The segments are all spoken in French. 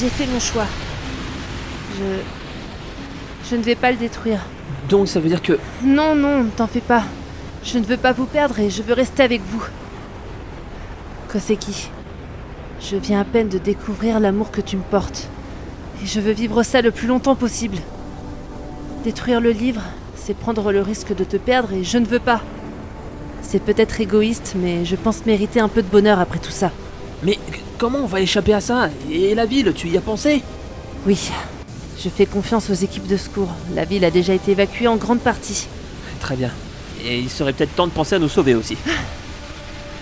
J'ai fait mon choix. Je. Je ne vais pas le détruire. Donc ça veut dire que... Non, non, t'en fais pas. Je ne veux pas vous perdre et je veux rester avec vous. Koseki, je viens à peine de découvrir l'amour que tu me portes. Et je veux vivre ça le plus longtemps possible. Détruire le livre, c'est prendre le risque de te perdre et je ne veux pas. C'est peut-être égoïste, mais je pense mériter un peu de bonheur après tout ça. Mais comment on va échapper à ça Et la ville, tu y as pensé Oui, je fais confiance aux équipes de secours. La ville a déjà été évacuée en grande partie. Très bien. Et il serait peut-être temps de penser à nous sauver aussi.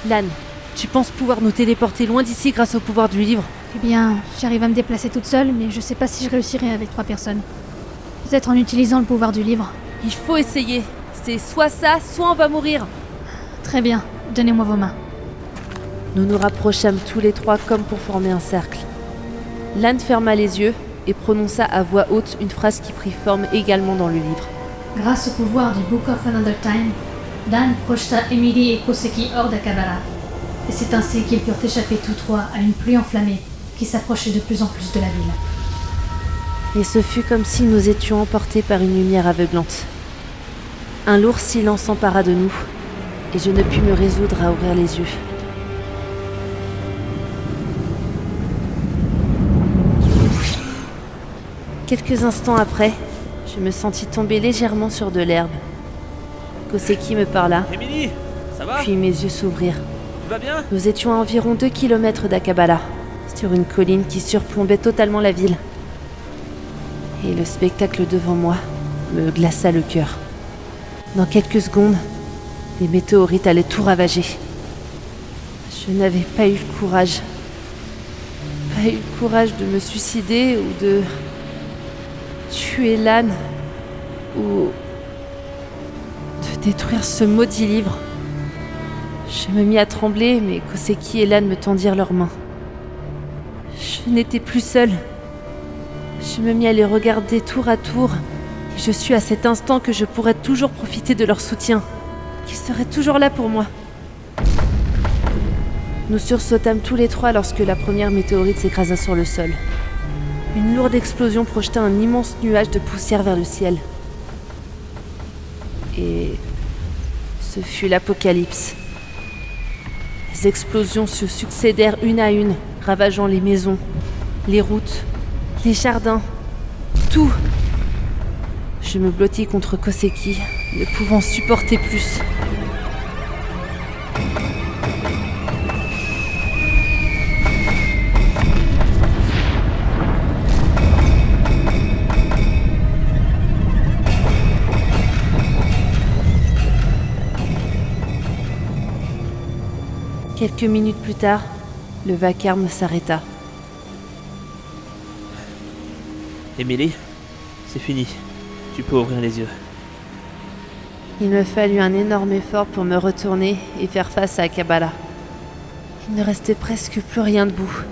Lan, tu penses pouvoir nous téléporter loin d'ici grâce au pouvoir du livre Eh bien, j'arrive à me déplacer toute seule, mais je sais pas si je réussirai avec trois personnes. Peut-être en utilisant le pouvoir du livre. Il faut essayer. C'est soit ça, soit on va mourir. Très bien, donnez-moi vos mains. Nous nous rapprochâmes tous les trois comme pour former un cercle. Lan ferma les yeux et prononça à voix haute une phrase qui prit forme également dans le livre. Grâce au pouvoir du Book of Another Time, Dan projeta Emily et Koseki hors d'Akabara. Et c'est ainsi qu'ils purent échapper tous trois à une pluie enflammée qui s'approchait de plus en plus de la ville. Et ce fut comme si nous étions emportés par une lumière aveuglante. Un lourd silence s'empara de nous, et je ne pus me résoudre à ouvrir les yeux. Quelques instants après, je me sentis tomber légèrement sur de l'herbe. Koseki me parla, Émilie Ça va? Puis mes yeux s'ouvrirent. Tu vas bien? Nous étions à environ 2 km d'Akabala, sur une colline qui surplombait totalement la ville. Et le spectacle devant moi me glaça le cœur. Dans quelques secondes, les météorites allaient tout ravager. Je n'avais pas eu le courage. Pas eu le courage de me suicider ou de tuer l'âne ou de détruire ce maudit livre. Je me mis à trembler, mais Koseki et Lan me tendirent leurs mains. Je n'étais plus seule. Je me mis à les regarder tour à tour, et je suis à cet instant que je pourrais toujours profiter de leur soutien, qu'ils seraient toujours là pour moi. Nous sursautâmes tous les trois lorsque la première météorite s'écrasa sur le sol. Une lourde explosion projeta un immense nuage de poussière vers le ciel. Et ce fut l'apocalypse. Les explosions se succédèrent une à une, ravageant les maisons, les routes, les jardins, tout. Je me blottis contre Koseki, ne pouvant supporter plus. Quelques minutes plus tard, le vacarme s'arrêta. Émilie, c'est fini. Tu peux ouvrir les yeux. Il me fallut un énorme effort pour me retourner et faire face à Akabala. Il ne restait presque plus rien debout.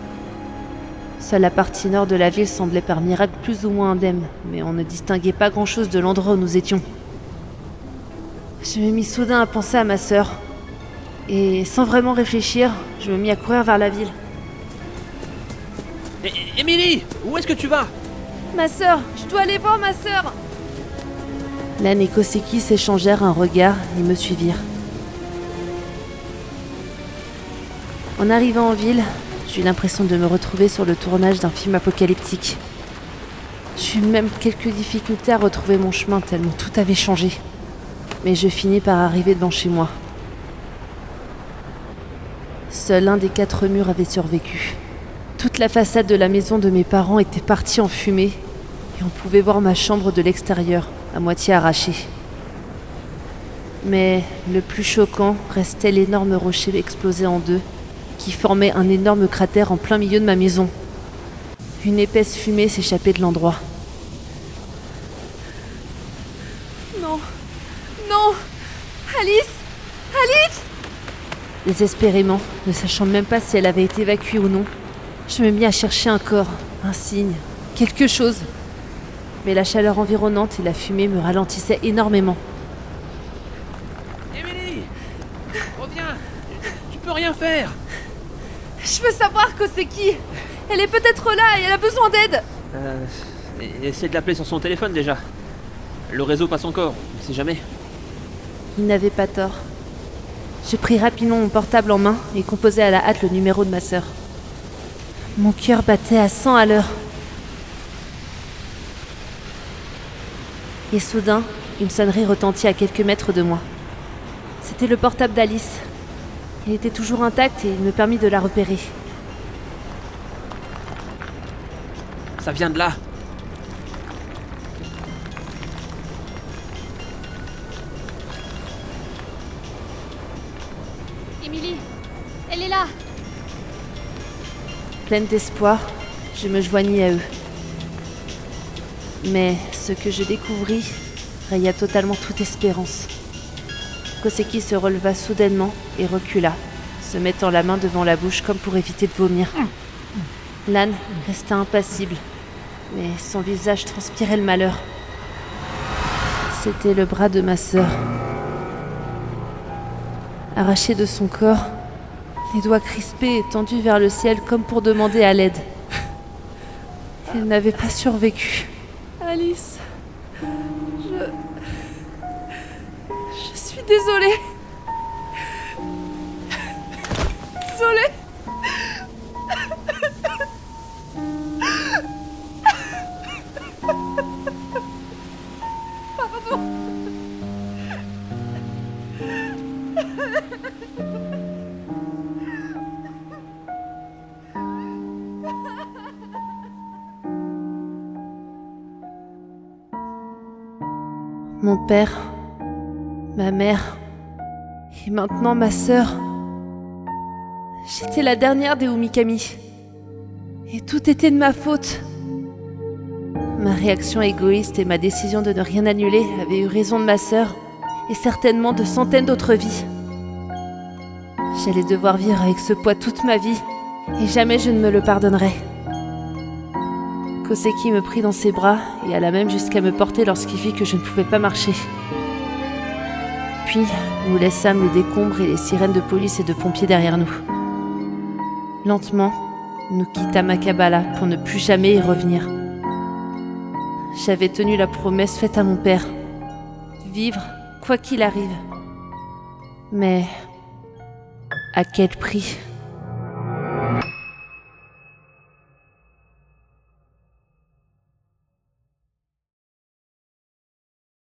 Seule la partie nord de la ville semblait par miracle plus ou moins indemne, mais on ne distinguait pas grand-chose de l'endroit où nous étions. Je me mis soudain à penser à ma sœur, et sans vraiment réfléchir, je me mis à courir vers la ville. É- Émilie Où est-ce que tu vas? Ma sœur Je dois aller voir ma sœur Lan et Koseki s'échangèrent un regard et me suivirent. En arrivant en ville, j'ai eu l'impression de me retrouver sur le tournage d'un film apocalyptique. J'ai eu même quelques difficultés à retrouver mon chemin tellement tout avait changé. Mais je finis par arriver devant chez moi. Seul un des quatre murs avait survécu. Toute la façade de la maison de mes parents était partie en fumée et on pouvait voir ma chambre de l'extérieur, à moitié arrachée. Mais le plus choquant restait l'énorme rocher explosé en deux, qui formait un énorme cratère en plein milieu de ma maison. Une épaisse fumée s'échappait de l'endroit. Non Non Alice Alice Désespérément, ne sachant même pas si elle avait été évacuée ou non, je me mis à chercher un corps, un signe, quelque chose. Mais la chaleur environnante et la fumée me ralentissaient énormément. Émilie Reviens Tu peux rien faire Je veux savoir Koseki Elle est peut-être là et elle a besoin d'aide Euh, essaie de l'appeler sur son téléphone déjà. Le réseau passe encore, on sait jamais. Il n'avait pas tort. Je pris rapidement mon portable en main et composai à la hâte le numéro de ma sœur. Mon cœur battait à 100 à l'heure. Et soudain, une sonnerie retentit à quelques mètres de moi. C'était le portable d'Alice. Il était toujours intact et il me permit de la repérer. Ça vient de là. Emily, elle est là Pleine d'espoir, je me joignis à eux. Mais ce que je découvris raya totalement toute espérance. Koseki se releva soudainement et recula, se mettant la main devant la bouche comme pour éviter de vomir. L'âne resta impassible, mais son visage transpirait le malheur. C'était le bras de ma sœur. Arraché de son corps, les doigts crispés et tendus vers le ciel comme pour demander à l'aide. Elle n'avait pas survécu. Alice, je... Je suis. Désolée. Mon père, ma mère et maintenant ma sœur. J'étais la dernière des Umikami. Et tout était de ma faute. Ma réaction égoïste et ma décision de ne rien annuler avaient eu raison de ma sœur et certainement de centaines d'autres vies. J'allais devoir vivre avec ce poids toute ma vie et jamais je ne me le pardonnerai. Koseki me prit dans ses bras et alla même jusqu'à me porter lorsqu'il vit que je ne pouvais pas marcher. Puis, nous laissâmes les décombres et les sirènes de police et de pompiers derrière nous. Lentement, nous quittâmes Akabala pour ne plus jamais y revenir. J'avais tenu la promesse faite à mon père. Vivre, quoi qu'il arrive. Mais à quel prix